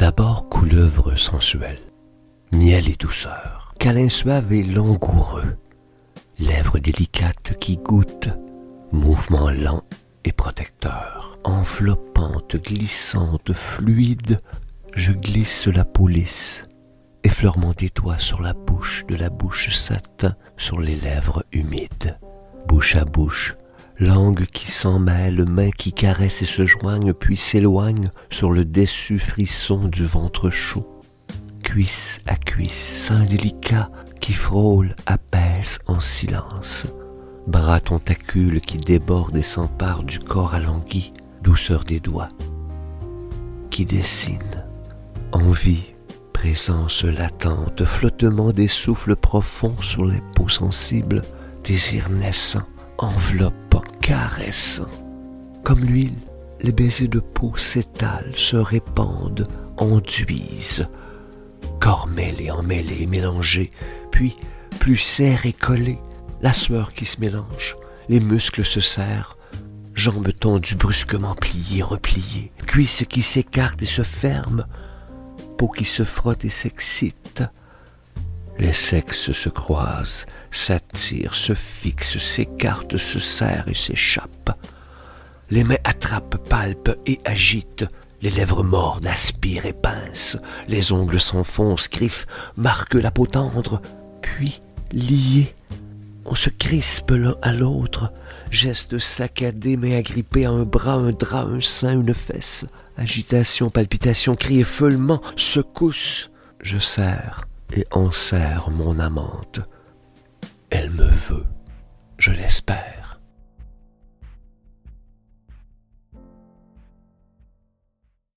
D'abord couleuvre sensuelle, miel et douceur, câlin suave et langoureux, lèvres délicates qui goûtent, mouvement lent et protecteur, enveloppante, glissante, fluide, je glisse la peau effleurement des doigts sur la bouche, de la bouche satin sur les lèvres humides, bouche à bouche, langue qui s'en mêle, mains qui caressent et se joignent, puis s'éloignent sur le déçu frisson du ventre chaud, cuisse à cuisse, sein délicat qui frôle, apaise en silence, bras tentacules qui débordent et s'emparent du corps alangui, douceur des doigts, qui dessinent, envie, présence latente, flottement des souffles profonds sur les peaux sensibles, désir naissant, enveloppant, caressant. Comme l'huile, les baisers de peau s'étalent, se répandent, enduisent. Corps mêlé, emmêlé, mélangé, puis plus serré, collé, la sueur qui se mélange, les muscles se serrent, jambes tendues brusquement pliées, repliées, cuisses qui s'écartent et se ferment, peau qui se frotte et s'excite. Les sexes se croisent, s'attirent, se fixent, s'écartent, se serrent et s'échappent. Les mains attrapent, palpent et agitent. Les lèvres mordent, aspirent et pincent. Les ongles s'enfoncent, griffent, marquent la peau tendre. Puis, liés, on se crispe l'un à l'autre. Gestes saccadés, mains agrippées à un bras, un drap, un sein, une fesse. Agitation, palpitation, cris, effeulement, secousse. Je serre et enserre mon amante. Elle me veut, je l'espère.